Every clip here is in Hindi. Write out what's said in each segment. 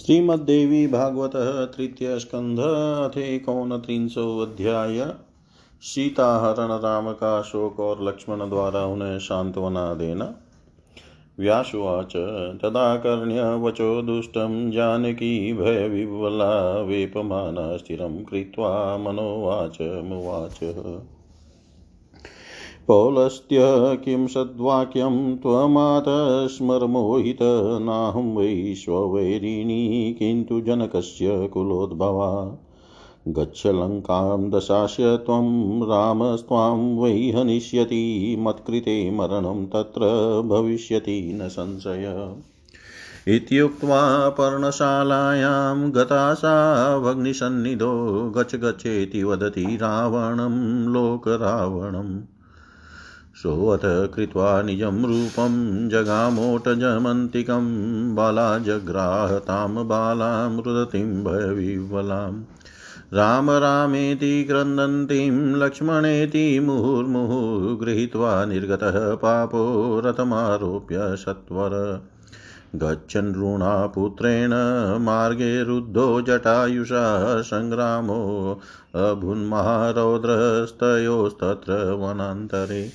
श्रीमद्देवी भागवत तृतीय स्कंध अध्याय सीताहरण राम का शोक और लक्ष्मण द्वारा उन्हें सांत्वना देना। व्यासुवाच तदा कर्ण्य वचो दुष्टं जानकी भयविह्वला वेपमाना स्थिरं कृत्वा मनोवाचमुवाच पौलस्त्य किं सद्वाक्यं त्वमातस्मरमोहित नाहं वै स्ववैरिणी किन्तु जनकस्य कुलोद्भवा। गच्छ लङ्कां दशास्य त्वं रामस्त्वां वै हनिष्यति, मत्कृते मरणं तत्र भविष्यति न संशय। इत्युक्त्वा पर्णशालायां गता सा भग्निसन्निधो गच्छ गच्छेति वदति रावणं लोकरावणम् सोऽथ कृत्वा निजं रूपं जगामोटजमन्तिकं बाला जग्राह तां बालां रुदतीं भयविह्वलाम् राम रामेति क्रन्दन्तीं लक्ष्मणेति मुहुर्मुहुः गृहीत्वा निर्गतः पापो रथमारोप्य सत्वर। गच्छन् ऋणापुत्रेण मार्गे रुद्धो जटायुषा सङ्ग्रामो अभुन्महारौद्रस्तयोस्तत्र वनान्तरे।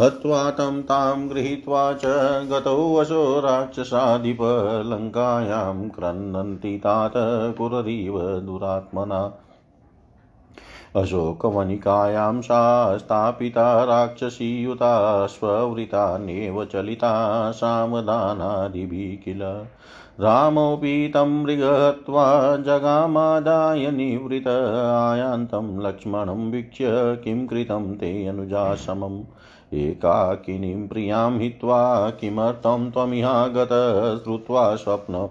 हत्वा तं तां गृहीत्वा च गतौ वशो राक्षसाधिप लङ्कायां क्रन्नन्ति तात पुररीव दुरात्मना। अशोकवनिकायां सा स्थापिता राक्षसीयुता स्ववृतान्येव चलिता सामदानादिभिः किल। रामोऽपि तं मृगत्वा जगामादाय निवृत, आयान्तं लक्ष्मणं वीक्ष्य, किं कृतं ते अनुजाशमम् एकाकिनीं प्रियाँ हित्वा किमर्थं त्वमिहागत? श्रुत्वा स्वप्न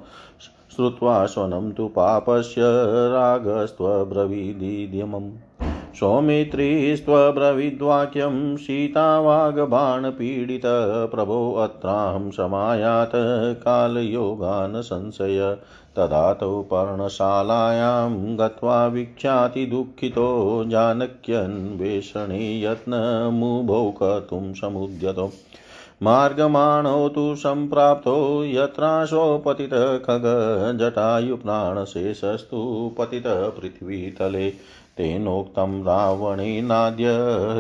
श्रुत्वा स्वनं तु पापस्य रागस्त्वब्रवीदिद्यमम्। सौमित्रीस्त्वब्रवीद्वाक्यं सीतावागबाणपीडित प्रभोऽत्राहं समायात कालयोगान् संशय तदा तौ पर्णशालायां गत्वा वीक्षाति दुःखितो जानक्यन्वेषणे यत्नमुभौ कर्तुं समुद्यतो। मार्गमाणौ तु सम्प्राप्तो यत्राशो पतितः खग जटायुप्राणशेषस्तु पतितः पृथ्वीतले तेनोक्तं रावणेनाद्य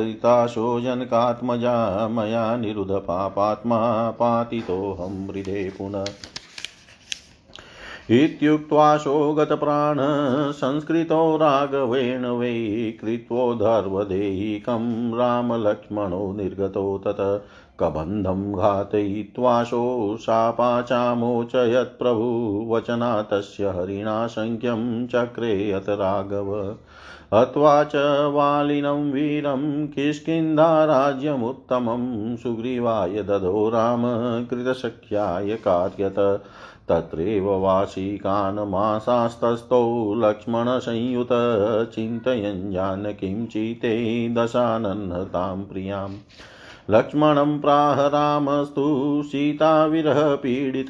हिताशो जनकात्मजा मया निरुधपापात्मा पातितोऽहं हृदे पुनः। इत्युक्त्वाशो गतप्राणः संस्कृतो राघवेण वै कृत्वोधर्वदेहिकं रामलक्ष्मणो निर्गतो तत। कबन्धं घातयित्वाशो शापाचामोचयत् प्रभु वचना तस्य हरिणा शङ्ख्यं चक्रे अत राघव। हत्वा च वालिनं वीरं किष्किन्धाराज्यमुत्तमं सुग्रीवाय ददो राम कृतशक्याय कार्यत। तत्रैव वार्षिकान् मासास्तस्थौ लक्ष्मणसंयुत चिन्तयन् जानकीं चिते दशानन्नतां प्रियाम् लक्ष्मणं प्राह रामस्तु सीताविरहपीडित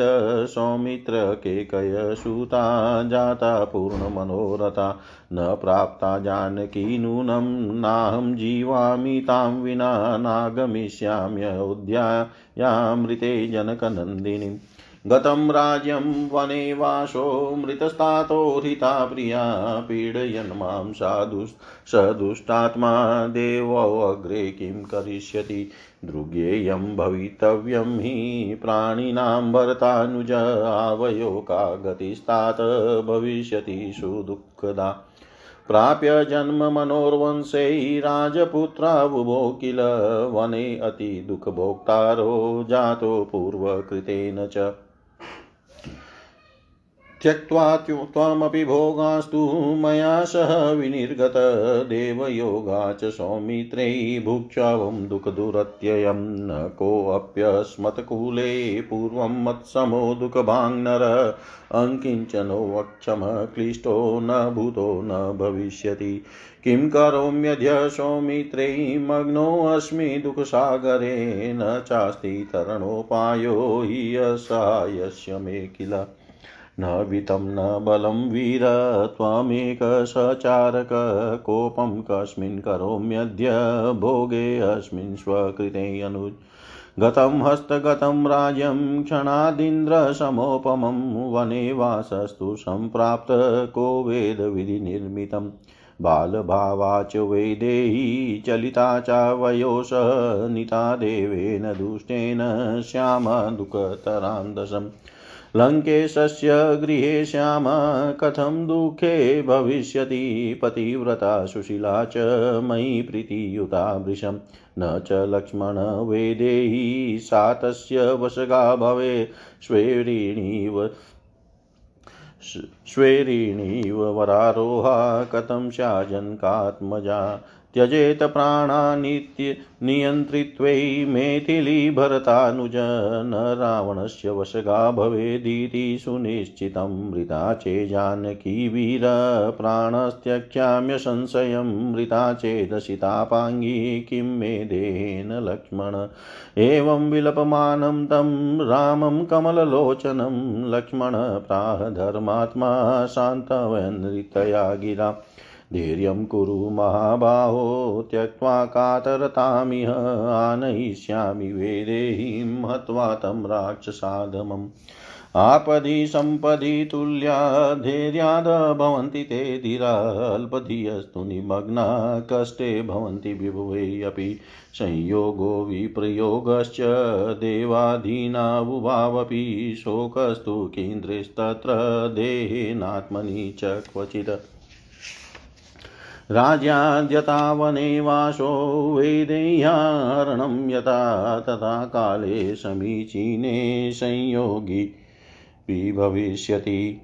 सौमित्रकेकयसूता जाता पूर्णमनोरथा। न प्राप्ता जानकी नूनं, नाहं जीवामि तां विना नागमिष्याम्योऽध्यायामृते जनकनन्दिनीम्। गतं राज्यं वने वासो मृतस्तातो हृता प्रिया, पीडयन् माँ साधु स दुष्टात्मा देवोऽग्रे किं करिष्यति? दृग्येयं भवितव्यं हि प्राणिनां भरतानुज आवयो का गतिस्तात भविष्यति सुदुःखदा। प्राप्य जन्म मनोर्वंशै राजपुत्रावुभो किल, वने अतिदुःखभोक्तारो जातो पूर्वकृतेन च। त्यक्त्वा त्वमपि भोगास्तु मया सह विनिर्गत देवयोगा च सौमित्रै भुक्षावं दुःखदुरत्ययं न कोऽप्यस्मत्कुले पूर्वं मत्समो दुःखभाङ्नर। अङ्किञ्चनोऽक्षमः क्लिष्टो न भूतो न भविष्यति। किं करोम्यद्य सौमित्रै मग्नोऽस्मि दुःखसागरे। न चास्ति तरणोपायो हि असहायस्य मे किल न वितं न बलं वीर, त्वमेकसचारक, कोपं कस्मिन् करोम्यद्य भोगेऽस्मिन् स्वकृते अनुज गतं हस्तगतं राज्यं क्षणादिन्द्रसमोपमं, वने वासस्तु सम्प्राप्त को वेदविधिनिर्मितम्। बालभावाच वैदेही चलिता च वयोश नीता देवेन दुष्टेन श्यामदुःखतरान्दशम् लङ्केशस्य गृहे श्याम कथं दुःखे भविष्यति? पतिव्रता सुशीला च मयि प्रीतियुता वृशं न च लक्ष्मण वेदेही सा तस्य वशगा भवे स्वेरिणीव श्वेरिणीव वरारोहा कथं स्याजनकात्मजा त्यजेत प्राणानित्य नियन्त्रित्वै मैथिली भरतानुज न रावणस्य वशगा भवेदिति सुनिश्चितं मृता चे जानकी वीर प्राणस्त्यक्ष्याम्य संशयं मृता चेदशितापाङ्गी किं मे देहेन लक्ष्मण। एवं विलपमानं तं रामं कमललोचनं लक्ष्मण प्राह धर्मात्मा शान्तवनृतया गिरा धैर्यं कुरु महाबाहो, त्यक्त्वा कातरतामिह आनयिष्यामि वेदेहीं हत्वा तं राक्षसाधमम् आपदि सम्पदि तुल्या धैर्याद भवन्ति ते धीरा अल्पधियस्तु निमग्ना कष्टे भवन्ति विभुवे अपि। संयोगो विप्रयोगश्च देवाधीनावुभावपि शोकस्तु केन्द्रेस्तत्र देहेनात्मनि च क्वचित्। राज्याद्यतावने वासो वेदेह्यारणं यथा तथा काले समीचीने संयोगी भविष्यति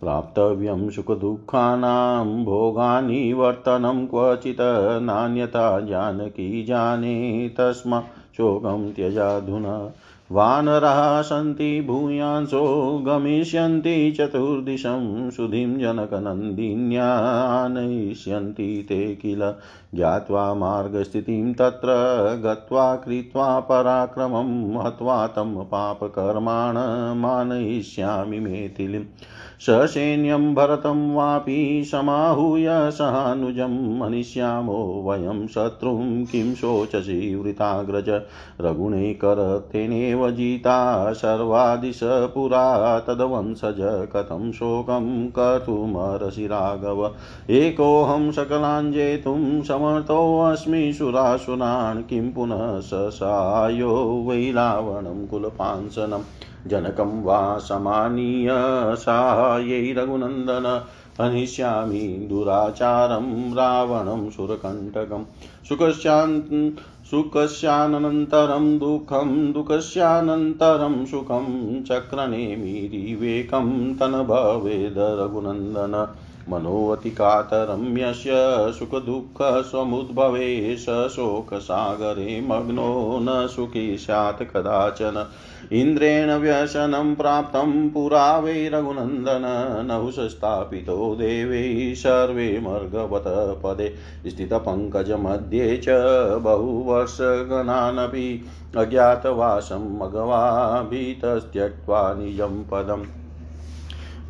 प्राप्तव्यं सुखदुःखानां भोगानिवर्तनं क्वचित् नान्यथा जानकी जाने तस्मा शोकं त्यजाधुना वानराः सन्ति भूयांसो गमिष्यन्ति, चतुर्दिशं सुधिं जनकनन्दिन्यानयिष्यन्ति ते किल? ज्ञात्वा मार्गस्थितिं तत्र गत्वा कृत्वा पराक्रमं हत्वा तं पापकर्माण मानयिष्यामि मेथिलीम्। ससैन्यं भरतं वापि समाहूय सहानुजं मनिष्यामो वयं शत्रुं किं शोचसि वृताग्रज रघुणैकरथेनेव जिता सर्वादिश पुरा तद्वंशज कथं शोकं कर्तुमर्हसि राघव एकोऽहं सकलाञ्जेतुं समर्थोऽस्मि सुरासुरान् किं पुनः स सायो वै रावणं कुलपांसनम् जनकं वा समानीय साहाय्यै रघुनन्दन हनिष्यामि दुराचारं रावणं सुरकण्टकं। सुखस्यान् सुखस्यानन्तरं दुःखं दुःखस्यानन्तरं सुखं चक्रनेमिरिवेकं तन भवेद रघुनन्दन। मनोऽतिकातरं यस्य सुखदुःखस्वमुद्भवे स शोकसागरे मग्नो न सुखी स्यात् कदाचन। इन्द्रेण व्यसनं प्राप्तं पुरा वै रघुनन्दन नहुषस्थापितो देवै सर्वे मर्गवत पदे। स्थितपङ्कजमध्ये च बहुवर्षगणानपि अज्ञातवासं मघवा भीतस्त्यक्त्वा निजं पदम्।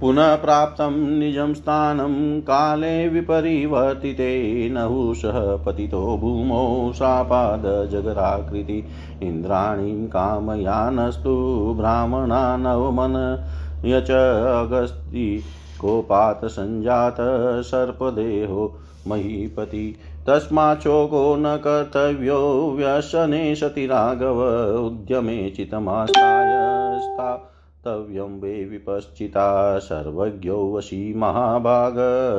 पुनः प्राप्तं निजं स्थानं काले विपरिवर्तिते नहुषः पतितो भूमौ शापादजगराकृति इन्द्राणीं कामयानस्तु ब्राह्मणा नवमन च अगस्ति सर्पदेहो महीपति। तस्माच्छोको न कर्तव्यो व्यसने सति राघव। उद्यमे चितमास्ताय कर्तव्यं वे विपश्चिता सर्वज्ञो वशी महाभाग,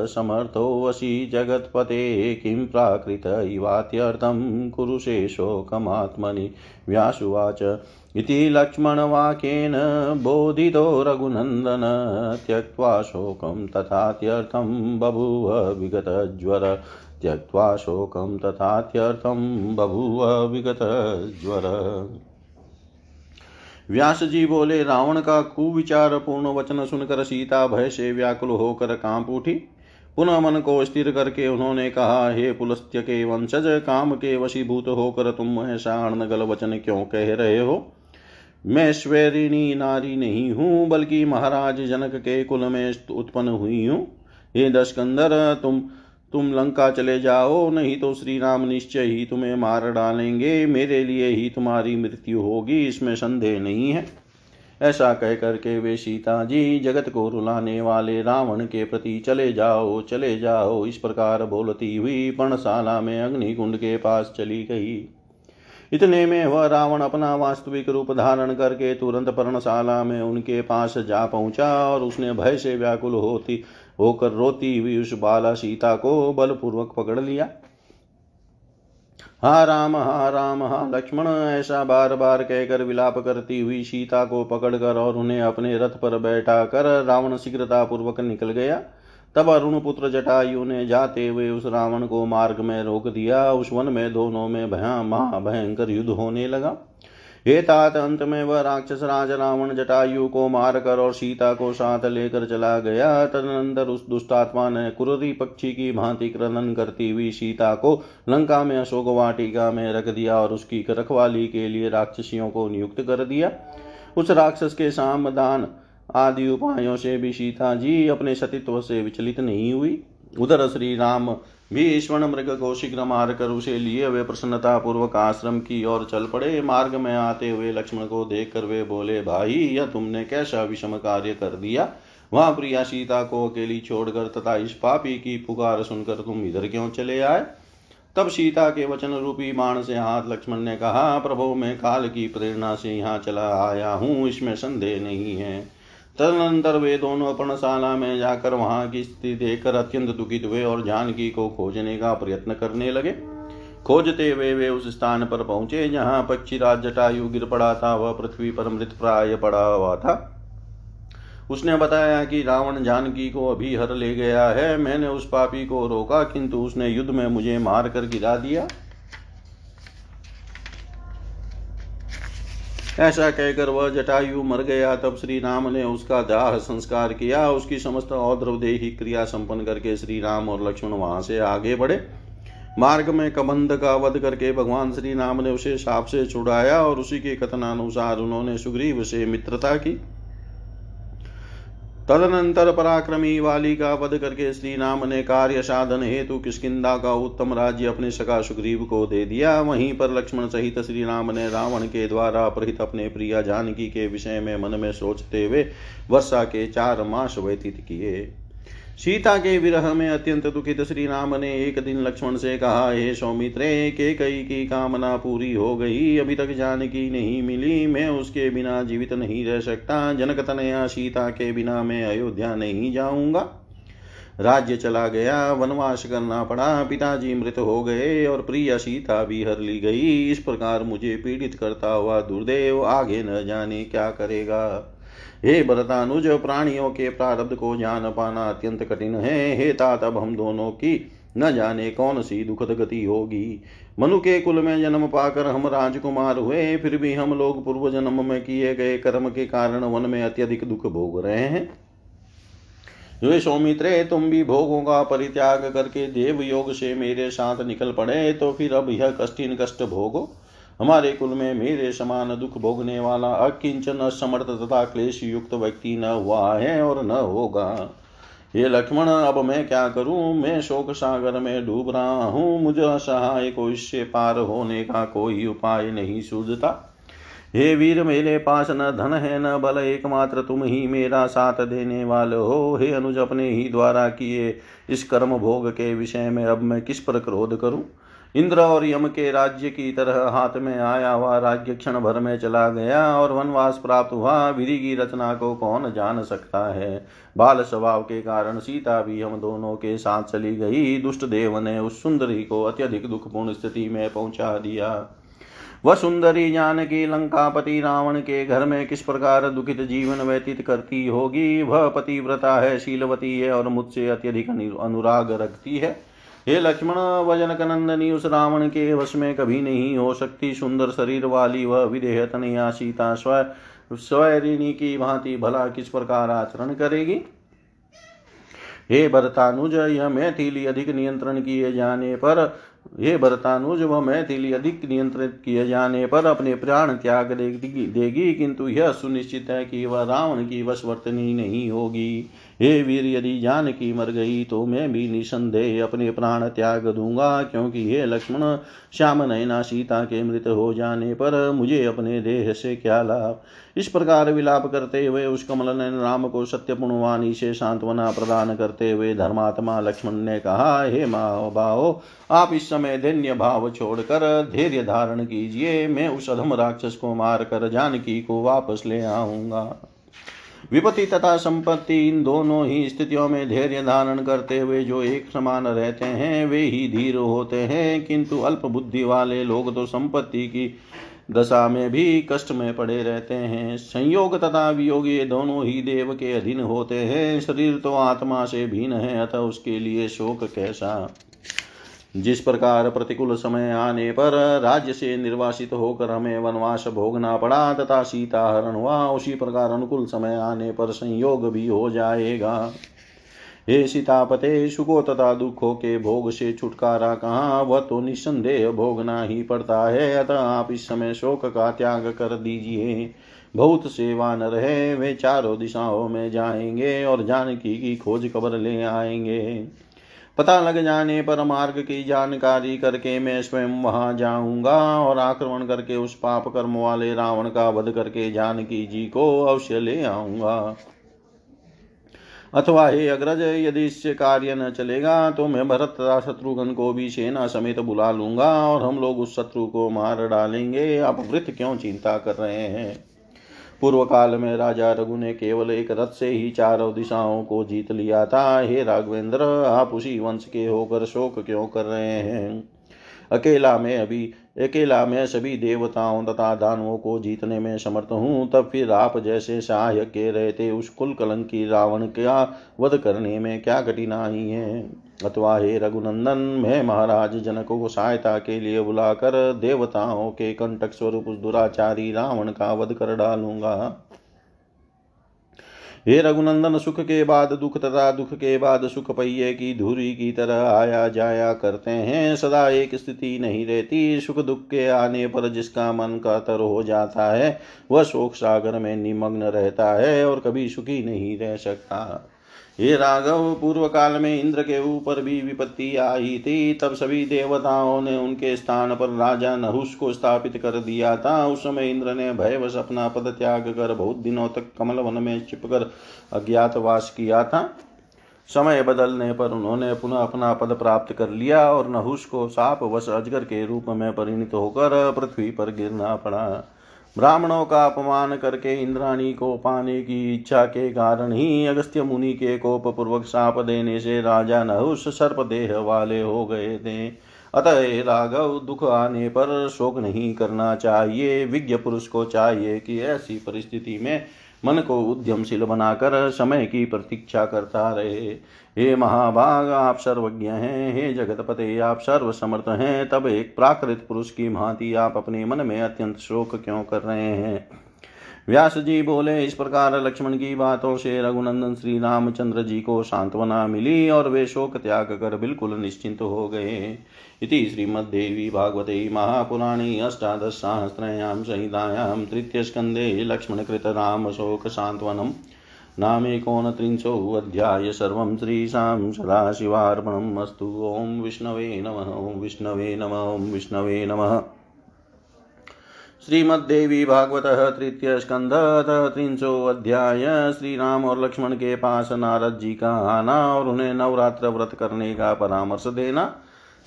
समर्थो वशी जगत्पते, किं प्राकृत इवात्यर्थं कुरुषे शोकमात्मनि व्यासुवाच। इति लक्ष्मणवाक्येन बोधितो रघुनन्दन, त्यक्त्वा शोकं तथात्यर्थं बभूव विगतज्वर। त्यक्त्वा शोकं तथात्यर्थं बभूव विगतज्वर। व्यास जी बोले, रावण का कुविचार पूर्ण वचन सुनकर सीता भय से व्याकुल होकर काँप उठी। पुनः मन को स्थिर करके उन्होंने कहा, हे पुलस्त्य के वंशज, काम के वशीभूत होकर तुम ऐसा अणगल वचन क्यों कह रहे हो? मैं स्वैरिणी नारी नहीं हूँ, बल्कि महाराज जनक के कुल में उत्पन्न हुई हूँ। हे दशकंदर, तुम तुम लंका चले जाओ, नहीं तो श्री राम निश्चय ही तुम्हें मार डालेंगे। मेरे लिए ही तुम्हारी मृत्यु होगी, इसमें संदेह नहीं है। ऐसा कह करके वे सीता जी जगत को रुलाने वाले रावण के प्रति चले जाओ चले जाओ, इस प्रकार बोलती हुई पर्णशाला में अग्निकुंड के पास चली गई। इतने में वह रावण अपना वास्तविक रूप धारण करके तुरंत पर्णशाला में उनके पास जा पहुँचा और उसने भय से व्याकुल होती, होकर रोती हुई उस बाला सीता को बलपूर्वक पकड़ लिया। हा राम हा राम, हा लक्ष्मण, ऐसा बार बार कहकर विलाप करती हुई सीता को पकड़कर और उन्हें अपने रथ पर बैठा कर रावण शीघ्रता पूर्वक निकल गया। तब अरुण पुत्र जटायु ने जाते हुए उस रावण को मार्ग में रोक दिया। उस वन में, दोनों में भया महाभयंकर युद्ध होने लगा। हे तात, अंत में वह राक्षस राज रावण जटायु को मार कर और सीता को साथ लेकर चला गया। तदनंतर उस दुष्टात्मा ने कुररी पक्षी की भांति क्रंदन करती हुई सीता को लंका में अशोक वाटिका में रख दिया और उसकी रखवाली के लिए राक्षसियों को नियुक्त कर दिया। उस राक्षस के सामदान आदि उपायों से भी सीता जी अपने सतित्व से विचलित नहीं हुई। उधर श्री राम भी स्वर्ण मृग को शीघ्र मारकर उसे लिए वे प्रसन्नता पूर्वक आश्रम की ओर चल पड़े। मार्ग में आते हुए लक्ष्मण को देख कर वे बोले, भाई, यह तुमने कैसा विषम कार्य कर दिया? वहाँ प्रिया सीता को अकेली छोड़कर तथा इस पापी की पुकार सुनकर तुम इधर क्यों चले आए? तब सीता के वचन रूपी बाण से हाथ लक्ष्मण ने कहा, प्रभो, मैं काल की प्रेरणा से यहाँ चला आया हूँ, इसमें संदेह नहीं है। तदनंतर वे दोनों पर्णशाला में जाकर वहाँ की स्थिति देखकर अत्यंत दुखित हुए और जानकी को खोजने का प्रयत्न करने लगे। खोजते हुए वे उस स्थान पर पहुँचे जहाँ पक्षीराज जटायु गिर पड़ा था, वह पृथ्वी पर मृत प्राय पड़ा हुआ था। उसने बताया कि रावण जानकी को अभी हर ले गया है, मैंने उस पापी को रोका, किंतु उसने युद्ध में मुझे मार कर गिरा दिया। ऐसा कहकर वह जटायु मर गया। तब श्री राम ने उसका दाह संस्कार किया। उसकी समस्त औद्रवदेही क्रिया संपन्न करके श्री राम और लक्ष्मण वहाँ से आगे बढ़े। मार्ग में कबंध का वध करके भगवान श्री राम ने उसे साप से छुड़ाया और उसी के कथनानुसार उन्होंने सुग्रीव से मित्रता की। तदनंतर पराक्रमी वाली का वध करके श्री राम ने कार्य साधन हेतु किसकिदा का उत्तम राज्य अपने सका सुग्रीव को दे दिया। वहीं पर लक्ष्मण सहित श्री राम ने रावण के द्वारा अपहृत अपने प्रिया जानकी के विषय में मन में सोचते हुए वर्षा के चार मास व्यतीत किए। सीता के विरह में अत्यंत दुखित श्री राम ने एक दिन लक्ष्मण से कहा, हे सौमित्रे के कई की कामना पूरी हो गई। अभी तक जानकी नहीं मिली। मैं उसके बिना जीवित नहीं रह सकता। जनक तनया सीता के बिना मैं अयोध्या नहीं जाऊँगा। राज्य चला गया, वनवास करना पड़ा। पिताजी मृत हो गए और प्रिय सीता भी हर ली गई। इस प्रकार मुझे पीड़ित करता हुआ दुर्देव आगे न जाने क्या करेगा। हे भरतानुज प्राणियों के प्रारब्ध को जान पाना अत्यंत कठिन है। हे तात, अब हम दोनों की न जाने कौन सी दुखद गति होगी। मनु के कुल में जन्म पाकर हम राजकुमार हुए, फिर भी हम लोग पूर्व जन्म में किए गए कर्म के कारण वन में अत्यधिक दुख भोग रहे हैं। वे सौमित्रे तुम भी भोगों का परित्याग करके देव योग से मेरे साथ निकल पड़े तो फिर अब यह कष्टिन कष्ट भोगो। हमारे कुल में मेरे समान दुख भोगने वाला अकिंचन असमर्थ तथा क्लेश युक्त व्यक्ति न हुआ है और न होगा। ये लक्ष्मण, अब मैं क्या करूँ? मैं शोक सागर में डूब रहा हूँ। मुझे असहाय को इससे पार होने का कोई उपाय नहीं सूझता। हे वीर, मेरे पास न धन है, न बल, एकमात्र तुम ही मेरा साथ देने वाले हो। हे अनुज, अपने ही द्वारा किए इस कर्म भोग के विषय में अब मैं किस पर क्रोध करूँ? इंद्र और यम के राज्य की तरह हाथ में आया हुआ राज्य क्षण भर में चला गया और वनवास प्राप्त हुआ। विधि की रचना को कौन जान सकता है? बाल स्वभाव के कारण सीता भी हम दोनों के साथ चली गई। दुष्ट देव ने उस सुंदरी को अत्यधिक दुखपूर्ण स्थिति में पहुँचा दिया। वह सुंदरी जान जानकी लंकापति रावण के घर में किस प्रकार दुखित जीवन व्यतीत करती होगी? वह पतिव्रता है, शीलवती है और मुझसे अत्यधिक अनुराग रखती है। हे लक्ष्मण वज़न कनंदनी उस रावण के वश में कभी नहीं हो सकती सुंदर शरीर वाली वह विदेह तनया सीता स्व की भांति भला किस प्रकार आचरण करेगी? हे भरतानुज, यह मैथिली अधिक नियंत्रण किए जाने पर हे भरतानुज व मैथिली अधिक नियंत्रित किए जाने पर अपने प्राण त्याग देगी किंतु यह सुनिश्चित है कि वह रावण की वशवर्तनी नहीं होगी। हे वीर, यदि जानकी मर गई तो मैं भी निसंदेह अपने प्राण त्याग दूँगा, क्योंकि हे लक्ष्मण, श्याम नयना सीता के मृत हो जाने पर मुझे अपने देह से क्या लाभ? इस प्रकार विलाप करते हुए उस कमल ने राम को सत्य पुण्यवाणी से सांत्वना प्रदान करते हुए धर्मात्मा लक्ष्मण ने कहा, हे माओ आप इस समय धन्य भाव छोड़कर धैर्य धारण कीजिए, मैं उस अधम राक्षस को मार कर जानकी को वापस ले आऊँगा। विपत्ति तथा संपत्ति, इन दोनों ही स्थितियों में धैर्य धारण करते हुए जो एक समान रहते हैं, वे ही धीर होते हैं। किंतु अल्प बुद्धि वाले लोग तो संपत्ति की दशा में भी कष्ट में पड़े रहते हैं। संयोग तथा वियोग, ये दोनों ही देव के अधीन होते हैं। शरीर तो आत्मा से भिन्न है, अतः उसके लिए शोक कैसा? जिस प्रकार प्रतिकूल समय आने पर राज्य से निर्वासित होकर हमें वनवास भोगना पड़ा तथा सीता हरण हुआ, उसी प्रकार अनुकूल समय आने पर संयोग भी हो जाएगा। हे सीतापते, सुखो तथा दुखों के भोग से छुटकारा कहाँ? वह तो निस्संदेह भोगना ही पड़ता है, अतः आप इस समय शोक का त्याग कर दीजिए। बहुत सेवा न रहे, वे चारों दिशाओं में जाएँगे और जानकी की खोज खबर ले आएँगे। पता लग जाने पर मार्ग की जानकारी करके मैं स्वयं वहाँ जाऊँगा और आक्रमण करके उस पाप कर्म वाले रावण का वध करके जानकी जी को अवश्य ले आऊँगा। अथवा हे अग्रज, यदि इससे कार्य न चलेगा तो मैं भरत तथा शत्रुघ्न को भी सेना समेत बुला लूँगा और हम लोग उस शत्रु को मार डालेंगे। आप वृत क्यों चिंता कर रहे हैं? पूर्व काल में राजा रघु ने केवल एक रथ से ही चारों दिशाओं को जीत लिया था। हे राघवेंद्र, आप उसी वंश के होकर शोक क्यों कर रहे हैं? अकेला मैं अभी, अकेला मैं सभी देवताओं तथा दानवों को जीतने में समर्थ हूँ। तब फिर आप जैसे सहायक के रहते उस कुल कलंकी रावण का वध करने में क्या कठिनाई है? अथवा हे रघुनंदन, मैं महाराज जनक को सहायता के लिए बुलाकर देवताओं के कंटक स्वरूप दुराचारी रावण का वध कर डालूँगा। हे रघुनंदन सुख के बाद दुख तथा दुख के बाद सुख पहिए की धुरी की तरह आया जाया करते हैं, सदा एक स्थिति नहीं रहती। सुख दुख के आने पर जिसका मन का तर हो जाता है, वह शोक सागर में निमग्न रहता है और कभी सुखी नहीं रह सकता। हे राघव पूर्व काल में इंद्र के ऊपर भी विपत्ति आई थी, तब सभी देवताओं ने उनके स्थान पर राजा नहुष को स्थापित कर दिया था। उस समय इंद्र ने भयवश अपना पद त्याग कर बहुत दिनों तक कमल वन में छिपकर अज्ञातवास किया था। समय बदलने पर उन्होंने पुनः अपना पद प्राप्त कर लिया और नहुष को साप वश अजगर के रूप में परिणित होकर पृथ्वी पर गिरना पड़ा। ब्राह्मणों का अपमान करके इंद्राणी को पाने की इच्छा के कारण ही अगस्त्य मुनि के कोप पूर्वक साप देने से राजा नहुष सर्प देह वाले हो गए थे। अतः राघव, दुख आने पर शोक नहीं करना चाहिए। विज्ञ पुरुष को चाहिए कि ऐसी परिस्थिति में मन को उद्यमशील बनाकर समय की प्रतीक्षा करता रहे। हे महाभाग, आप सर्वज्ञ हैं। हे जगतपते, आप सर्व समर्थ हैं। तब एक प्राकृत पुरुष की भांति आप अपने मन में अत्यंत शोक क्यों कर रहे हैं? व्यास जी बोले, इस प्रकार लक्ष्मण की बातों से रघुनंदन श्री रामचंद्र जी को सांत्वना मिली और वे शोक त्याग कर बिल्कुल निश्चिंत हो गए। इति श्रीमद्देवी भागवते महापुराणी अष्टादसाहितायाँ तृतीय महापुराणे अष्टादशसाहस्रयां संहितायां तृतीयस्कन्धे लक्ष्मणकृतरामशोकसान्त्वनम् नामेकोनत्रिंशोऽध्याय सर्वं श्रीशां सदाशिवार्पणम्। अस्तु ॐ विष्णवे नमः ॐ विष्णवे नमः ॐ विष्णवे नमः। श्रीमद्देवी भागवत तृतीय स्कंध त्रिंशो अध्याय श्री राम और लक्ष्मण के पास नारद जी का आना और उन्हें नवरात्र व्रत करने का परामर्श देना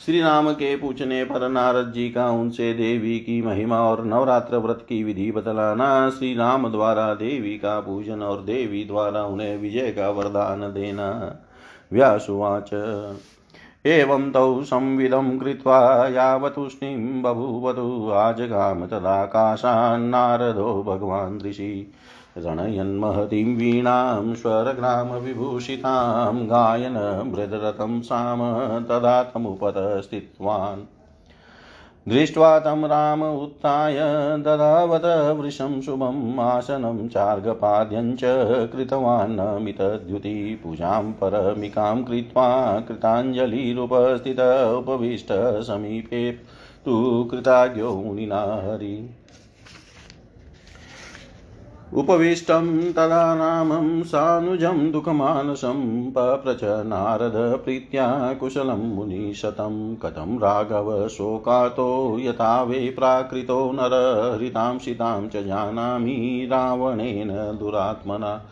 श्री राम के पूछने पर नारद जी का उनसे देवी की महिमा और नवरात्र व्रत की विधि बतलाना श्री राम द्वारा देवी का पूजन और देवी द्वारा उन्हें विजय का वरदान देना। व्यासुवाच एवं तौ संविदं कृत्वा यावतुष्णीं बभूवतु आजगाम तदाकाशान्नारदो भगवान् ऋषि। रणयन्महतीं वीणां स्वरग्रामविभूषितां गायन मृदरतं साम तदा तमुपतस्थितवान्। दृष्ट्वा तं राम उत्थाय ददावत वृषं शुभम् आसनं चार्गपाद्यं च कृतवान् मितद्युति पूजां परमिकां कृत्वा कृताञ्जलिरुपस्थित उपविष्ट समीपे तु कृताज्ञो मुनिना हरि। उपविष्टं तदा रामं सानुजं दुःखमानसं पप्रच नारद प्रीत्या कुशलं मुनिशतं। कथं राघव शोकातो, यथा वे प्राकृतो नर हृतां च जानामि रावणेन दुरात्मना।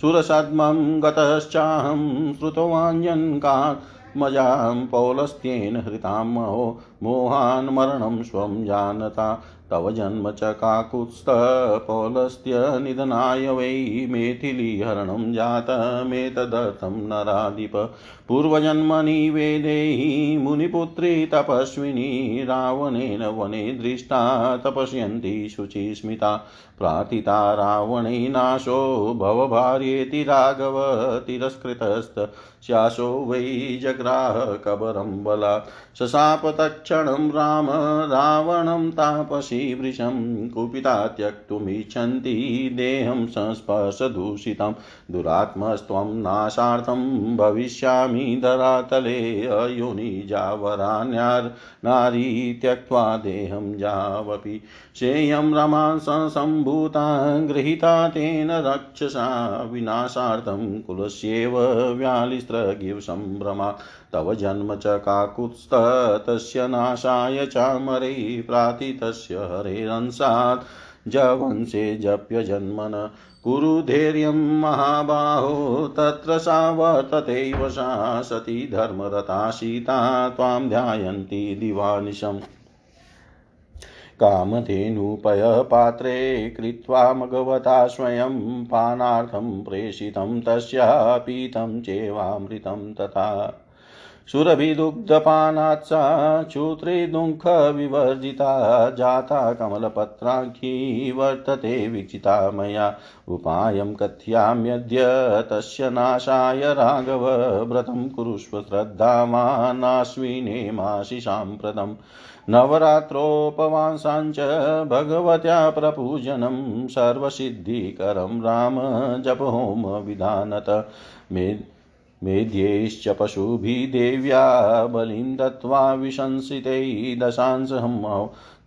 सुरसद्मं गतश्चाहं श्रुतवाञ्जन्का मजां पौलस्त्येन हृतां महो, मोहान् मरणं स्वं जानता। तव जन्म च काकुत्स्थपौलस्त्यनिधनाय वै मेथिलीहरणं जातमेतदर्थं नराधिप। पूर्वजन्मनि वेदेहि मुनिपुत्री तपस्विनी रावणेन वने दृष्टा तपस्यन्ती शुचिस्मिता प्रार्थिता रावणे नाशो भवभार्येति राघव तिरस्कृतस्तस्याशो वै जग्राह कबरं बलात् शशाप राम रावणं तापसी वृशं कुपिता त्यक्तुमिच्छन्ति देहं संस्पर्शदूषितं। दुरात्मस्त्वं नाशार्थं भविष्यामि धरातले अयोनिजावराण्यार् नारी त्यक्त्वा देहं जावपि शेयं रमान् सम्भूता गृहीता तेन रक्षसा विनाशार्थं कुलस्येव व्यालिस्त्रगिवसम्भ्रमा तव जन्म च काकुत्स्थतस्य नाशाय चामरै प्रातितस्य हरेरंसात् जवंशे जप्यजन्मन कुरु धैर्यं महाबाहो, तत्र सा वर्ततेव सा सती धर्मरता सीता त्वां ध्यायन्ति दिवानिशम् कामधेनुपयपात्रे कृत्वा मघवता स्वयं पानार्थं प्रेषितं तस्या पीतं चेवामृतं तथा। सुरभिदुग्धपानात् सा क्षुत्रिदुःखविवर्जिता जाता कमलपत्राङ्की वर्तते वीक्षिता मया। उपायं कथयाम्यद्य तस्य नाशाय राघव व्रतं कुरुष्व श्रद्धामानाश्विने मासि साम्प्रतम् नवरात्रोपवासाञ्च भगवत्या प्रपूजनं सर्वसिद्धिकरं राम जपहोमविधानत मे मेध्यैश्च पशुभिदेव्या बलिं दत्त्वा विशंसितैः दशांशं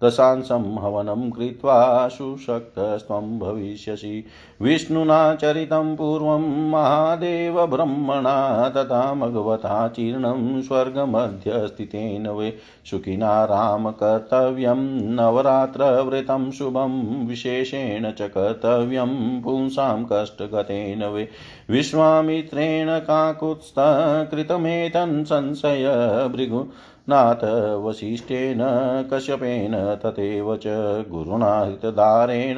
दशांशं हवनं कृत्वा सुशक्तस्त्वं भविष्यसि। विष्णुना चरितं पूर्वं महादेवब्रह्मणा तथा भगवता जीर्णं स्वर्गमध्यस्थितेन वे। सुखिना रामकर्तव्यं नवरात्रव्रतं शुभं विशेषेण च कर्तव्यं पुंसां कष्टगतेन वे। विश्वामित्रेण काकुत्स्थकृतमेतन् संशय भृगु नाथ वसिष्ठेन कश्यपेन तथैव च गुरुणा हृतदारेण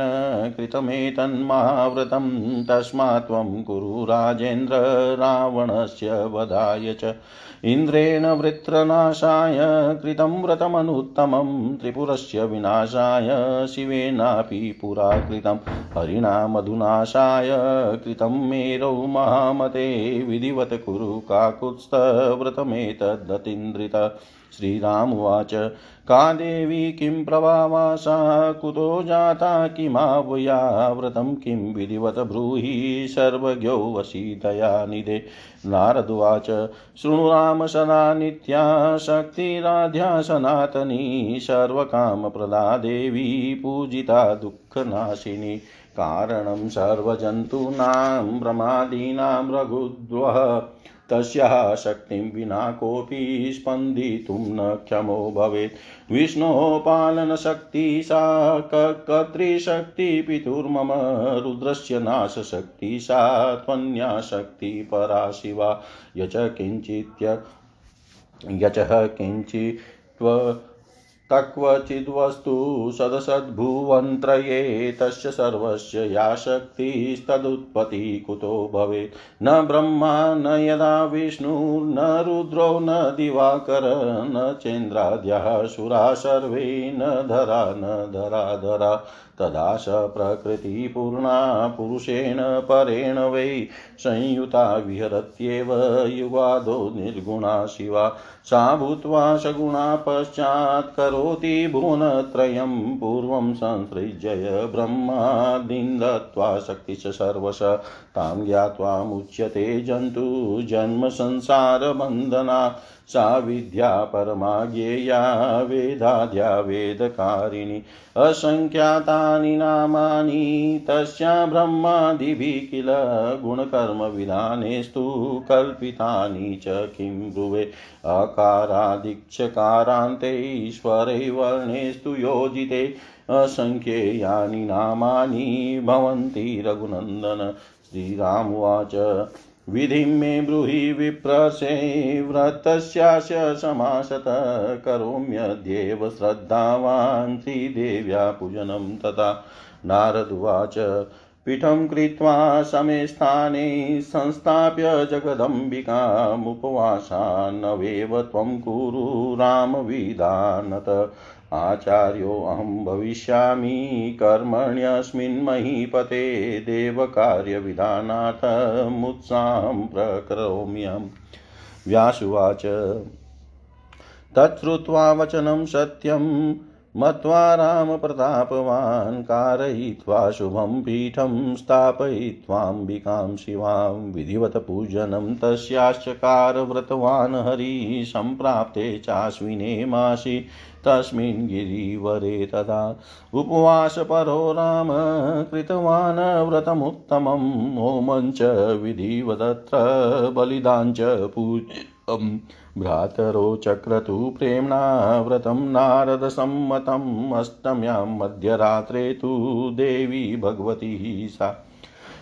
कृतमेतन्महाव्रतं तस्मात् त्वं कुरु राजेन्द्र रावणस्य वधाय च। इन्द्रेण वृत्रनाशाय कृतं व्रतमनुत्तमं, त्रिपुरस्य विनाशाय शिवेनापि पुरा कृतं हरिणा मधुनाशाय कृतं मेरौ महामते, विधिवत् कुरु काकुत्स्थव्रतमेतदतीन्द्रित श्रीरामुवाच का देवी किं प्रभावासा कुतो जाता किमावया? व्रतं किं विधिवत ब्रूहि? सर्वज्ञो वसीतया निधे। नारदुवाच शृणु राम सदा नित्या शक्तिराध्या सनातनी। सर्वकामप्रदा देवी पूजिता दुःखनाशिनी। कारणं सर्वजन्तूनां प्रमादीनां रघुद्वः। तस्याः शक्तिं विना कोऽपि स्पन्दितुं न क्षमो भवेत्। विष्णोः पालनशक्ति सा कर्तृशक्तिपितुर्मम, रुद्रस्य नाशशक्ति सा त्वन्या शक्तिपरा शिवा यच किञ्चित् यचः किञ्चित्त्व तक्वचिद्वस्तु सदसद्भुवन्त्रये तस्य सर्वस्य या शक्तिस्तदुत्पत्ति कुतो भवेत्। न ब्रह्मा, न यदा विष्णुर्न रुद्रो, न दिवाकर, न चेन्द्राद्यः, सुरा सर्वे, न धरा, न धराधरा। तदा स प्रकृतिपूर्णा पुरुषेण परेण वै संयुता विहरत्येव युगादो निर्गुणा शिवा। सा भूत्वा सगुणा पश्चात् करो करोति भुवनत्रयं। पूर्वं संसृज्य ब्रह्मादीन् दत्त्वा शक्तिश्च सर्वश। तां ज्ञात्वामुच्यते जन्तु जन्मसंसारबन्धना सा विद्या परमा ज्ञेया वेदाद्या वेदकारिणी असङ्ख्यातानि नामानि, तस्या ब्रह्मादिभिः किल गुणकर्मविधानेस्तु कल्पितानि च किं ब्रुवे? अकारादिक्षकारान्ते ईश्वरे वर्णेस्तु योजिते असङ्ख्येयानि नामानि भवन्ति रघुनन्दन। श्रीरामुवाच विधिं मे ब्रूहि विप्रसे व्रतस्यास्य समासत करोम्यद्येव श्रद्धावान् श्रीदेव्या पूजनं तथा नारदुवाच पीठं कृत्वा समे स्थाने संस्थाप्य जगदम्बिकामुपवासान्नवेव त्वं कुरु रामविधानत आचार्योऽहं भविष्यामि कर्मण्यस्मिन् महीपते देवकार्यविधानार्थमुत्साहं प्रकरोम्यहं। व्यासुवाच, तच्छ्रुत्वा वचनं सत्यं, मत्वा रामप्रतापवान् कारयित्वा शुभं पीठं स्थापयित्वाम्बिकां शिवां विधिवत पूजनं तस्याश्चकार व्रतवान् हरि सम्प्राप्ते चाश्विने मासि तस्मिन् गिरिवरे तदा उपवासपरो राम, कृतवान् व्रतमुत्तमं, होमं च विधिवदत्र बलिदाञ्च पूज्यम् भ्रातरो चक्रतु प्रेम्णा, व्रतं नारदसम्मतम् अष्टम्यां मध्यरात्रे तु देवी भगवती सा।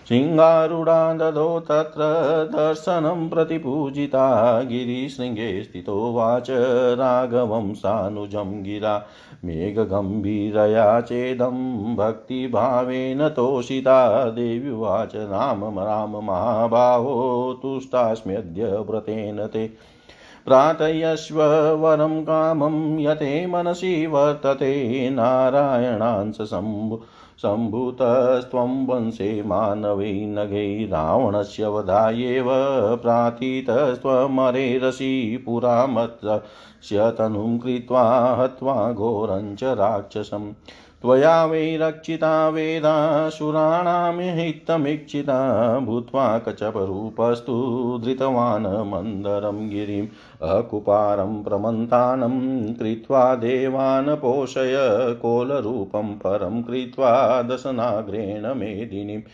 सिंहारूढा ददौ तत्र दर्शनं प्रतिपूजिता गिरिशृङ्गे स्थितो वाच राघवं सानुजं गिरा मेघगम्भीरया चेदं भक्तिभावेन तोषिता देव्युवाच राम राम महाबाहो तुष्टास्म्यद्य व्रतेन ते। प्रार्थयस्व वरं कामं यते मनसि वर्तते नारायणांस शम्भु सम्भूतस्त्वं वंशे मानवै नगै रावणस्य वधायेव प्रार्थितस्त्वमरेरसि पुरा मत्स्य तनुं कृत्वा हत्वा घोरं च राक्षसम् त्वया वै रक्षिता वेदासुराणां हितमीक्षिता भूत्वा कचपरूपस्तु धृतवान् मन्दरं गिरिम् अकुपारं प्रमन्तानं कृत्वा देवान् पोषय कोलरूपं परं कृत्वा दशनाग्रेण मेदिनीम्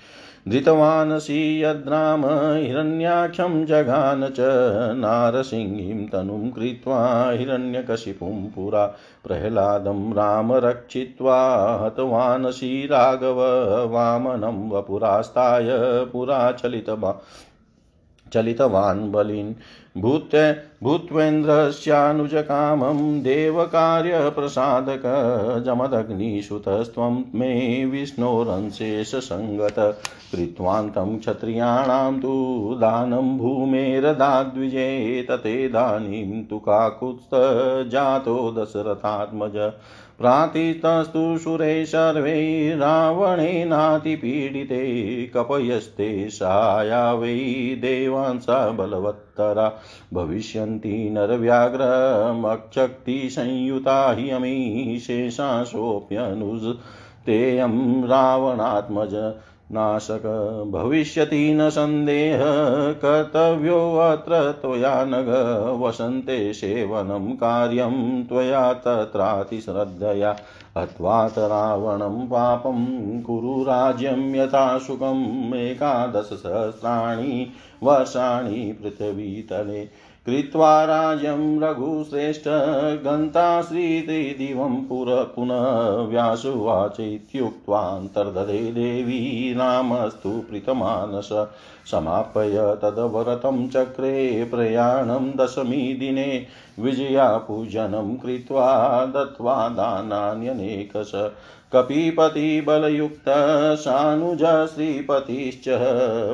धृतवानसि यद्राम हिरण्याख्यं जघान च नारसिंहीं तनुं कृत्वा हिरण्यकशिपुं पुरा प्रह्लादं राम रक्षित्वा हतवानसि राघव वामनं वपुरास्ताय पुरा चलितवा चलितवान् बलिन्। भूत भूत्वेन्द्रस्यानुजकामं देवकार्यप्रसादक जमदग्निसुतस्त्वं मे विष्णोरंशेषसङ्गत कृत्वान्तं क्षत्रियाणां तु दानं भूमेरदाद्विजे ततेदानीं तु काकुत्स्थजातो दशरथात्मज। प्रार्थितस्तु सुरे सर्वे रावणेनातिपीडिते कपयस्ते साया वै देवांसा बलवत्तरा। भविष्यन्ति नरव्याघ्रमक्षक्तिसंयुता हि अमी शेषांशोऽप्यनुजतेयं रावणात्मज नाशक। भविष्यति न सन्देह कर्तव्योऽत्र त्वया नग वसन्ते सेवनं कार्यं त्वया तत्रातिश्रद्धया हत्वात रावणं पापं कुरु राज्यं यथा सुखम् एकादशसहस्राणि वर्षाणि पृथिवीतले। कृत्वा राज्यं रघुश्रेष्ठ गन्ताश्रीदिवं पुर पुनः व्यासुवाच इत्युक्त्वान्तर्दधे देवी रामस्तु प्रीतमानस। समापय तदवरतं चक्रे प्रयाणं दशमी दिने विजयापूजनं कृत्वा दत्त्वा दानान्यनेकश। कपिपतिबलयुक्तशानुज श्रीपतिश्च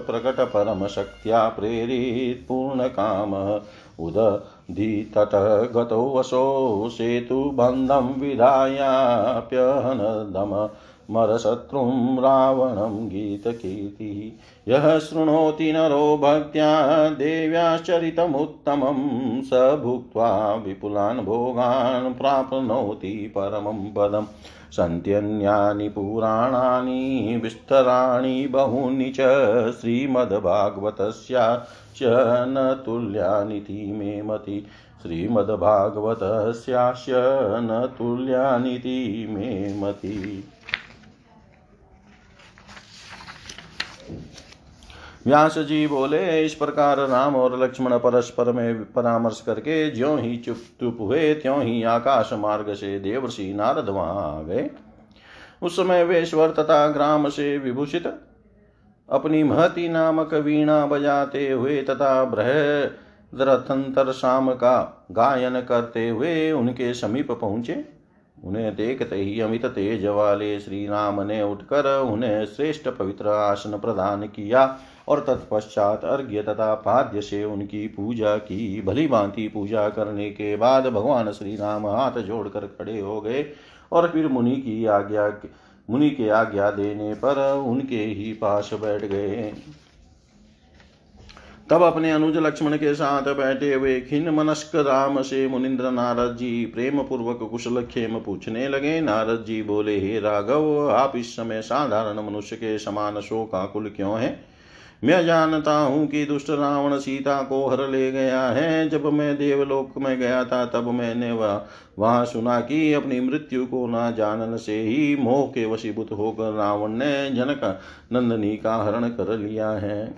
प्रकटपरमशक्त्या प्रेरितपूर्णकामः उदधितटः गतो वशो सेतुबन्धं विधायाप्यहनदम। मरशत्रुं रावणं गीतकीर्तिः। यः शृणोति नरो भक्त्या देव्याश्चरितमुत्तमं स भुक्त्वा विपुलान् भोगान् प्राप्नोति परमं पदम् सन्त्यन्यानि पुराणानि, विस्तराणि बहूनि च श्रीमद्भागवतस्या च न तुल्यानिति मे मति। श्रीमद्भागवतस्यास्य न तुल्यानिति मे मति। व्यास जी बोले, इस प्रकार राम और लक्ष्मण परस्पर में परामर्श करके ज्यो ही चुप चुप हुए, त्यों ही आकाश मार्ग से देवर्षि नारद वहाँ आ गए। उस समय वे स्वर तथा ग्राम से विभूषित, अपनी महति नामक वीणा बजाते हुए तथा बृहद्रथंतर शाम का गायन करते हुए उनके समीप पहुँचे। उन्हें देखते ही अमित तेज वाले श्री राम ने उठकर उन्हें श्रेष्ठ पवित्र आसन प्रदान किया। और तत्पश्चात अर्घ्य तथा पाद्य से उनकी पूजा की, भली भांति पूजा करने के बाद भगवान श्री राम हाथ जोड़कर खड़े हो गए और फिर मुनि की आज्ञा, मुनि के आज्ञा देने पर उनके ही पास बैठ गए। तब अपने अनुज लक्ष्मण के साथ बैठे हुए खिन मनस्क राम से मुनिंद्र नारद जी प्रेम पूर्वक कुशल खेम पूछने लगे। नारद जी बोले, हे राघव, आप इस समय साधारण मनुष्य के समान शोकाकुल क्यों हैं? मैं जानता हूँ कि दुष्ट रावण सीता को हर ले गया है। जब मैं देवलोक में गया था, तब मैंने वह, वहाँ सुना कि अपनी मृत्यु को न जानन से ही मोह के वशीभूत होकर रावण ने जनक नंदनी का हरण कर लिया है।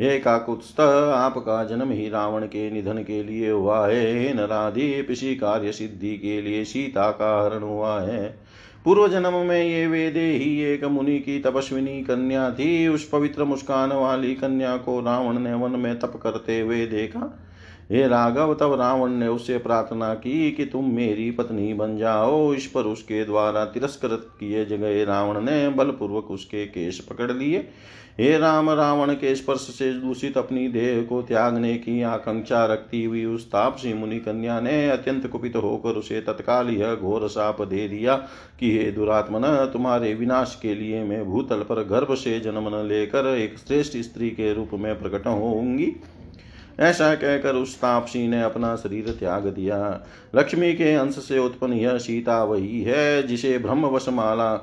हे काकुत्स्थ, आपका जन्म ही रावण के निधन के लिए हुआ है। नराधि पिसी कार्य सिद्धि के लिए सीता का हरण हुआ है। पूर्व जन्म में ये वेदे ही एक मुनि की तपस्विनी कन्या थी। उस पवित्र मुस्कान वाली कन्या को रावण ने वन में तप करते हुए देखा। हे राघव, तब रावण ने उससे प्रार्थना की कि तुम मेरी पत्नी बन जाओ। इस पर उसके द्वारा तिरस्कृत किए गए रावण ने बलपूर्वक उसके केश पकड़ लिए। हे राम, रावण के स्पर्श से दूषित अपनी देह को त्यागने की आकांक्षा रखती हुई उस तापसी मुनि कन्या ने अत्यंत कुपित होकर उसे तत्काल यह घोर साप दे दिया कि हे दुरात्मन, तुम्हारे विनाश के लिए मैं भूतल पर गर्भ से जन्म लेकर एक श्रेष्ठ स्त्री के रूप में प्रकट होऊँगी। ऐसा कहकर उस तापसी ने अपना शरीर त्याग दिया। लक्ष्मी के अंश से उत्पन्न यह सीता वही है जिसे ब्रह्मवशमाला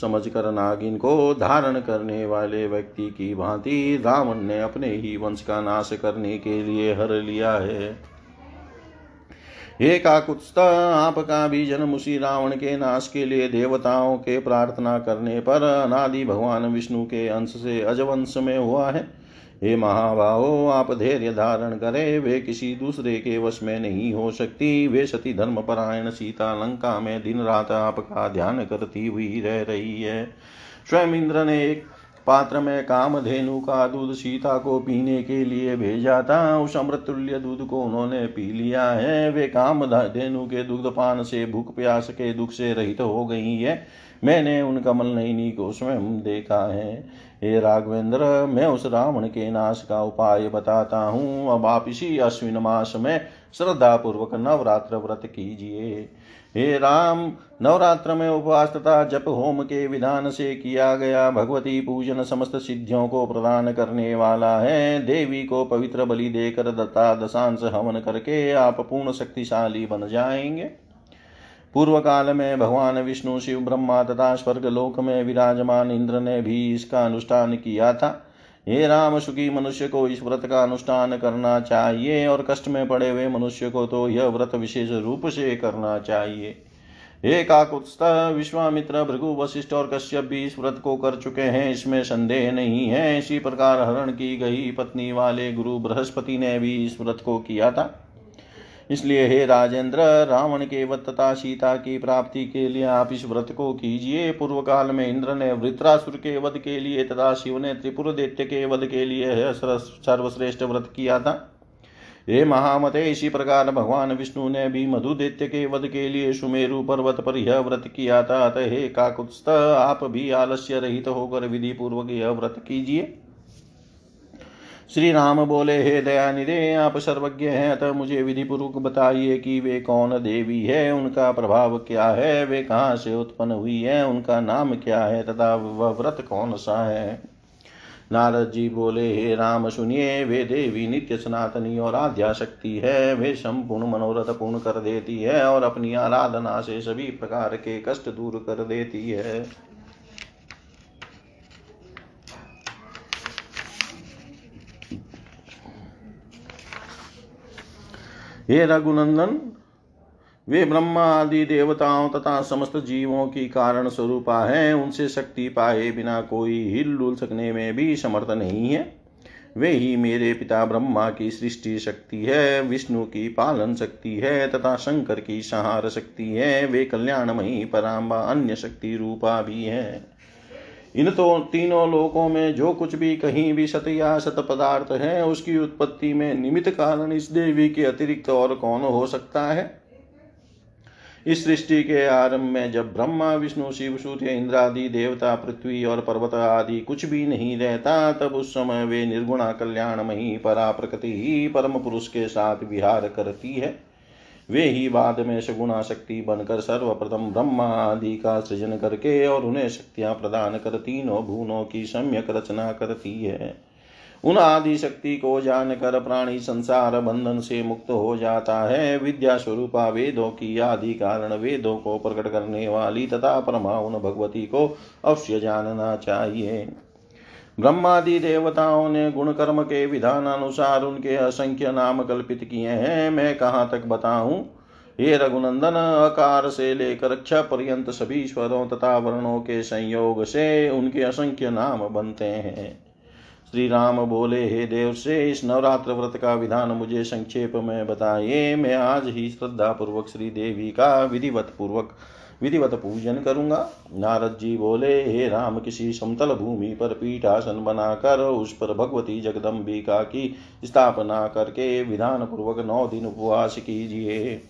समझकर नागिन को धारण करने वाले व्यक्ति की भांति रावण ने अपने ही वंश का नाश करने के लिए हर लिया है। हे काकुत्स्थ आपका भी जन्म उसी रावण के नाश के लिए देवताओं के प्रार्थना करने पर अनादि भगवान विष्णु के अंश से अजवंश में हुआ है। हे महाबाहो, आप धैर्य धारण करें, वे किसी दूसरे के वश में नहीं हो सकती। वे सती धर्म परायण सीता लंका में दिन रात आपका ध्यान करती हुई रह रही है। स्वयं इंद्र ने एक पात्र में काम धेनु का दूध सीता को पीने के लिए भेजा था। उस अमृतुल्य दूध को उन्होंने पी लिया है। वे काम धेनु के दूध पान से भूख प्यास के दुख से रहित हो गई है। मैंने उन कमल नयनी को स्वयं देखा है। हे राघवेंद्र, मैं उस रावण के नाश का उपाय बताता हूँ। अब आप इसी अश्विन मास में श्रद्धा पूर्वक नवरात्र व्रत कीजिए। हे राम, नवरात्र में उपवास तथा जप होम के विधान से किया गया भगवती पूजन समस्त सिद्धियों को प्रदान करने वाला है। देवी को पवित्र बलि देकर दत्ता दशांश हवन करके आप पूर्ण शक्तिशाली बन जाएँगे। पूर्व काल में भगवान विष्णु, शिव, ब्रह्मा तथा स्वर्ग लोक में विराजमान इंद्र ने भी इसका अनुष्ठान किया था। हे राम, सुखी मनुष्य को इस व्रत का अनुष्ठान करना चाहिए और कष्ट में पड़े हुए मनुष्य को तो यह व्रत विशेष रूप से करना चाहिए। हे काकुत्स्थ, विश्वामित्र, भृगु, वशिष्ठ और कश्यप भी इस व्रत को कर चुके हैं, इसमें संदेह नहीं है। इसी प्रकार हरण की गई पत्नी वाले गुरु बृहस्पति ने भी इस व्रत को किया था। इसलिए हे राजेंद्र, रावण के वध तथा सीता की प्राप्ति के लिए आप इस व्रत को कीजिए। पूर्व काल में इंद्र ने वृत्रासुर के वध के लिए तथा शिव ने त्रिपुर दैत्य के वध के लिए सर्वश्रेष्ठ व्रत किया था। हे महामते, इसी प्रकार भगवान विष्णु ने भी मधु दैत्य के वध के लिए सुमेरु पर्वत पर यह व्रत किया था। अतः हे काकुत्स्थ, आप भी आलस्य रहित होकर विधि पूर्वक यह व्रत कीजिए। श्री राम बोले, हे दयानिधे, आप सर्वज्ञ हैं, अतः मुझे विधि पूर्वक बताइए कि वे कौन देवी है? उनका प्रभाव क्या है? वे कहाँ से उत्पन्न हुई है? उनका नाम क्या है? तथा वह व्रत कौन सा है? नारद जी बोले, हे राम, सुनिए, वे देवी नित्य सनातनी और आध्या शक्ति है। वे संपूर्ण मनोरथ पूर्ण कर देती है और अपनी आराधना से सभी प्रकार के कष्ट दूर कर देती है। हे रघुनंदन, वे ब्रह्मा आदि देवताओं तथा समस्त जीवों की कारण स्वरूपा है, उनसे शक्ति पाए बिना कोई हिल डुल सकने में भी समर्थ नहीं है। वे ही मेरे पिता ब्रह्मा की सृष्टि शक्ति है, विष्णु की पालन शक्ति है, तथा शंकर की संहार शक्ति है, वे कल्याणमयी पराम्बा अन्य शक्ति रूपा भी है। इन तो तीनों लोकों में जो कुछ भी कहीं भी सत या सत पदार्थ है, उसकी उत्पत्ति में निमित्त कारण इस देवी के अतिरिक्त और कौन हो सकता है? इस सृष्टि के आरंभ में जब ब्रह्मा, विष्णु, शिव, सूर्य, इंद्रादि, देवता, पृथ्वी और पर्वत आदि कुछ भी नहीं रहता, तब उस समय वे निर्गुणा कल्याणमयी परा प्रकृति ही परम पुरुष के साथ विहार करती है। वे ही बाद में सगुणा शक्ति बनकर सर्वप्रथम ब्रह्मा आदि का सृजन करके और उन्हें शक्तियाँ प्रदान कर तीनों भूनों की सम्यक रचना करती है। उन आदि शक्ति को जानकर प्राणी संसार बंधन से मुक्त हो जाता है। विद्या स्वरूपा वेदों की आदि कारण वेदों को प्रकट करने वाली तथा परमा उन भगवती को अवश्य जानना चाहिए। ब्रह्मादि देवताओं ने गुण कर्म के विधान अनुसार उनके असंख्य नाम कल्पित किए हैं। मैं कहाँ तक बताऊँ? हे रघुनंदन, अकार से लेकर क्ष पर्यंत सभी स्वरों तथा वर्णों के संयोग से उनके असंख्य नाम बनते हैं। श्री राम बोले, हे देव से इस नवरात्र व्रत का विधान मुझे संक्षेप में बताइए। मैं आज ही श्रद्धा पूर्वक श्री देवी का विधिवत पूर्वक विधिवत पूजन करूँगा। नारद जी बोले, हे राम, किसी समतल भूमि पर पीठासन बनाकर उस पर भगवती जगदम्बिका की स्थापना करके विधान पूर्वक नौ दिन उपवास कीजिए।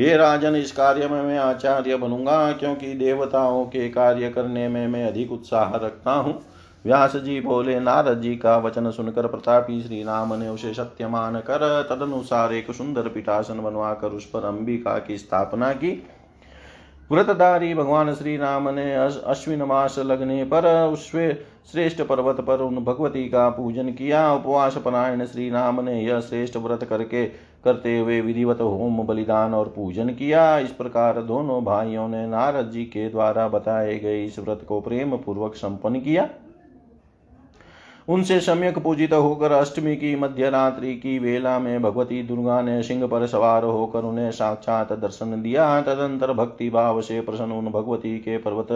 हे राजन, इस कार्य में मैं आचार्य बनूँगा, क्योंकि देवताओं के कार्य करने में मैं अधिक उत्साह रखता हूँ। व्यास जी बोले, नारद जी का वचन सुनकर प्रतापी श्री राम ने उसे सत्य मान कर, तदनुसार एक सुंदर पिटासन बनवाकर उस पर अंबिका की स्थापना की। व्रतधारी भगवान श्री राम ने अश्विन मास लगने पर उस श्रेष्ठ पर्वत पर उन भगवती का पूजन किया। उपवास परायण श्री राम ने यह श्रेष्ठ व्रत करके करते हुए विधिवत होम बलिदान और पूजन किया। इस प्रकार दोनों भाइयों ने नारद जी के द्वारा बताए गए इस व्रत को प्रेम पूर्वक संपन्न किया। उनसे सम्यक पूजित होकर अष्टमी की मध्य रात्रि की वेला में भगवती दुर्गा ने सिंह पर सवार होकर उन्हें साक्षात दर्शन दिया। तदंतर भक्ति भाव से प्रसन्न उन भगवती के पर्वत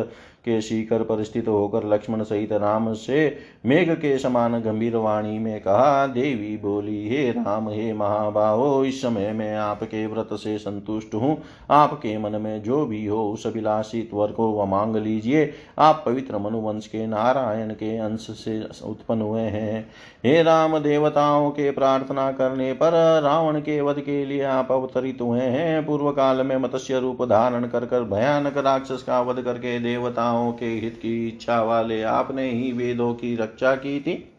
के शिखर पर स्थित होकर लक्ष्मण सहित राम से मेघ के समान गंभीर वाणी में कहा, देवी बोली, हे राम, हे महाबाहो, इस समय मैं आपके व्रत से संतुष्ट हूँ। आपके मन में जो भी हो, उस अभिलाषी त्वर को मांग लीजिए। आप पवित्र मनुवंश के नारायण के अंश से उत्पन्न उत्पन्न हुए हैं। हे राम देवताओं के प्रार्थना करने पर रावण के वध के लिए आप अवतरित हुए हैं। पूर्व काल में मत्स्य रूप धारण कर कर भयानक राक्षस का वध करके देवताओं के हित की इच्छा वाले आपने ही वेदों की रक्षा की थी।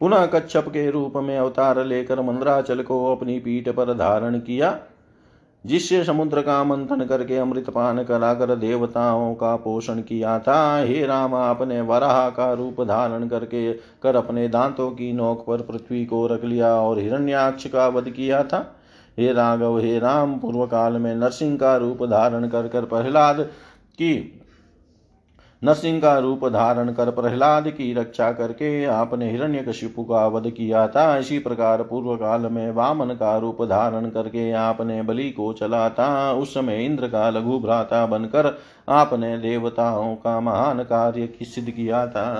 पुनः कच्छप के रूप में अवतार लेकर मंद्राचल को अपनी पीठ पर धारण किया। जिससे समुद्र का मंथन करके अमृत पान कराकर देवताओं का पोषण किया था, हे राम आपने वराह का रूप धारण करके कर अपने दांतों की नोक पर पृथ्वी को रख लिया और हिरण्याक्ष का वध किया था। हे राघव, हे राम पूर्व काल में नरसिंह का रूप धारण कर कर प्रहलाद की नरसिंह का रूप धारण कर प्रहलाद की रक्षा करके आपने हिरण्य कशिपु का वध किया था। इसी प्रकार पूर्व काल में वामन का रूप धारण करके आपने बलि को चला था उस समय इंद्र का लघु भ्राता बनकर आपने देवताओं का महान कार्य सिद्ध किया था।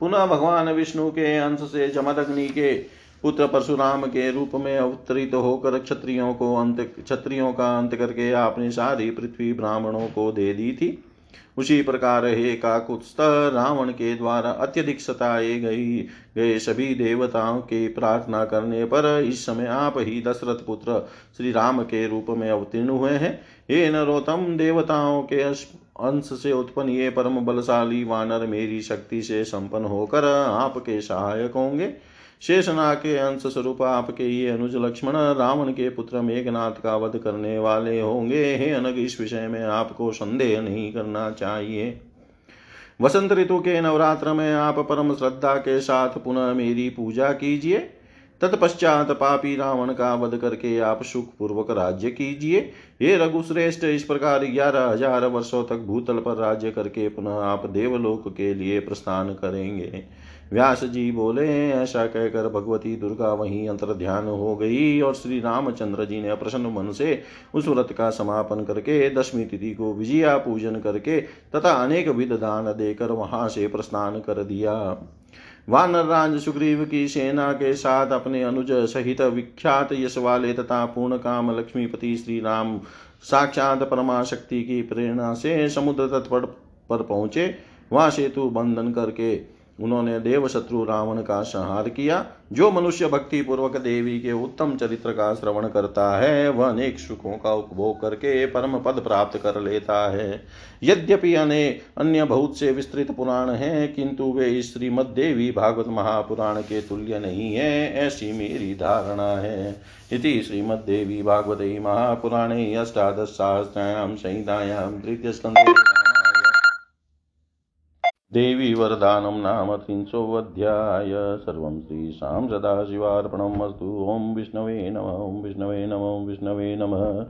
पुनः भगवान विष्णु के अंश से जमदग्नि के पुत्र परशुराम के रूप में अवतरित होकर क्षत्रियों को अंत, क्षत्रियों का अंत करके आपने सारी पृथ्वी ब्राह्मणों को दे दी थी। उसी प्रकार हे काकुत्स्थ रावण के द्वारा अत्यधिक सताए गई, गए सभी देवताओं के प्रार्थना करने पर इस समय आप ही दशरथ पुत्र श्री राम के रूप में अवतीर्ण हुए हैं। हे नरोत्तम देवताओं के अंश से उत्पन्न ये परम बलशाली वानर मेरी शक्ति से संपन्न होकर आपके सहायक होंगे। शेषना के अंश स्वरूप आपके ये अनुज लक्ष्मण, रावण के पुत्र मेघनाथ का वध करने वाले होंगे। हे अनग, इस विषय में आपको संदेह नहीं करना चाहिए। वसंत ऋतु के नवरात्र में आप परम श्रद्धा के साथ पुनः मेरी पूजा कीजिए। तत्पश्चात पापी रावण का वध करके आप सुख पूर्वक राज्य कीजिए। ये रघुश्रेष्ठ, इस प्रकार ग्यारह हज़ार वर्षों तक भूतल पर राज्य करके पुनः आप देवलोक के लिए प्रस्थान करेंगे। व्यास जी बोले, ऐसा कहकर भगवती दुर्गा वहीं अंतर ध्यान हो गई और श्री रामचंद्र जी ने प्रसन्न मन से उस व्रत का समापन करके दशमी तिथि को विजया पूजन करके तथा अनेक विध दान देकर वहाँ से प्रस्थान कर दिया। वानर राज सुग्रीव की सेना के साथ अपने अनुज सहित विख्यात यश वाले तथा पूर्ण काम लक्ष्मीपति श्री राम साक्षात परमाशक्ति की प्रेरणा से समुद्र तट पर पहुँचे। वहाँ सेतु बंधन करके उन्होंने देव शत्रु रावण का संहार किया, जो मनुष्य भक्ति पूर्वक देवी के उत्तम चरित्र का श्रवण करता है, वह अनेक सुखों का उपभोग करके परम पद प्राप्त कर लेता है। यद्यपि अनेक अन्य बहुत से विस्तृत पुराण हैं, किंतु वे श्रीमद देवी भागवत महापुराण के तुल्य नहीं है, ऐसी मेरी धारणा है। इति श्रीमद्देवी भागवते महापुराणे अष्टादश सहस्रायां तृतीय देवी वरदानं नाम त्रिंशोऽध्याय। सर्वं श्रीशां सदाशिवार्पणम् अस्तु ॐ विष्णवे नम, ॐ विष्णवे नम, ॐ विष्णवे नमः।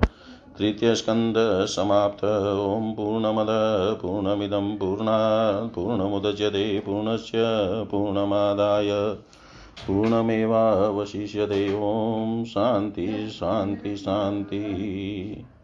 तृतीयस्कन्धसमाप्त ॐ पूर्णमद, पूर्णमिदं पूर्णात् पूर्णमुदच्यते पूर्णस्य पूर्णमादाय। पूर्णमेवावशिष्यते। ॐ शान्ति शान्ति, शान्तिः।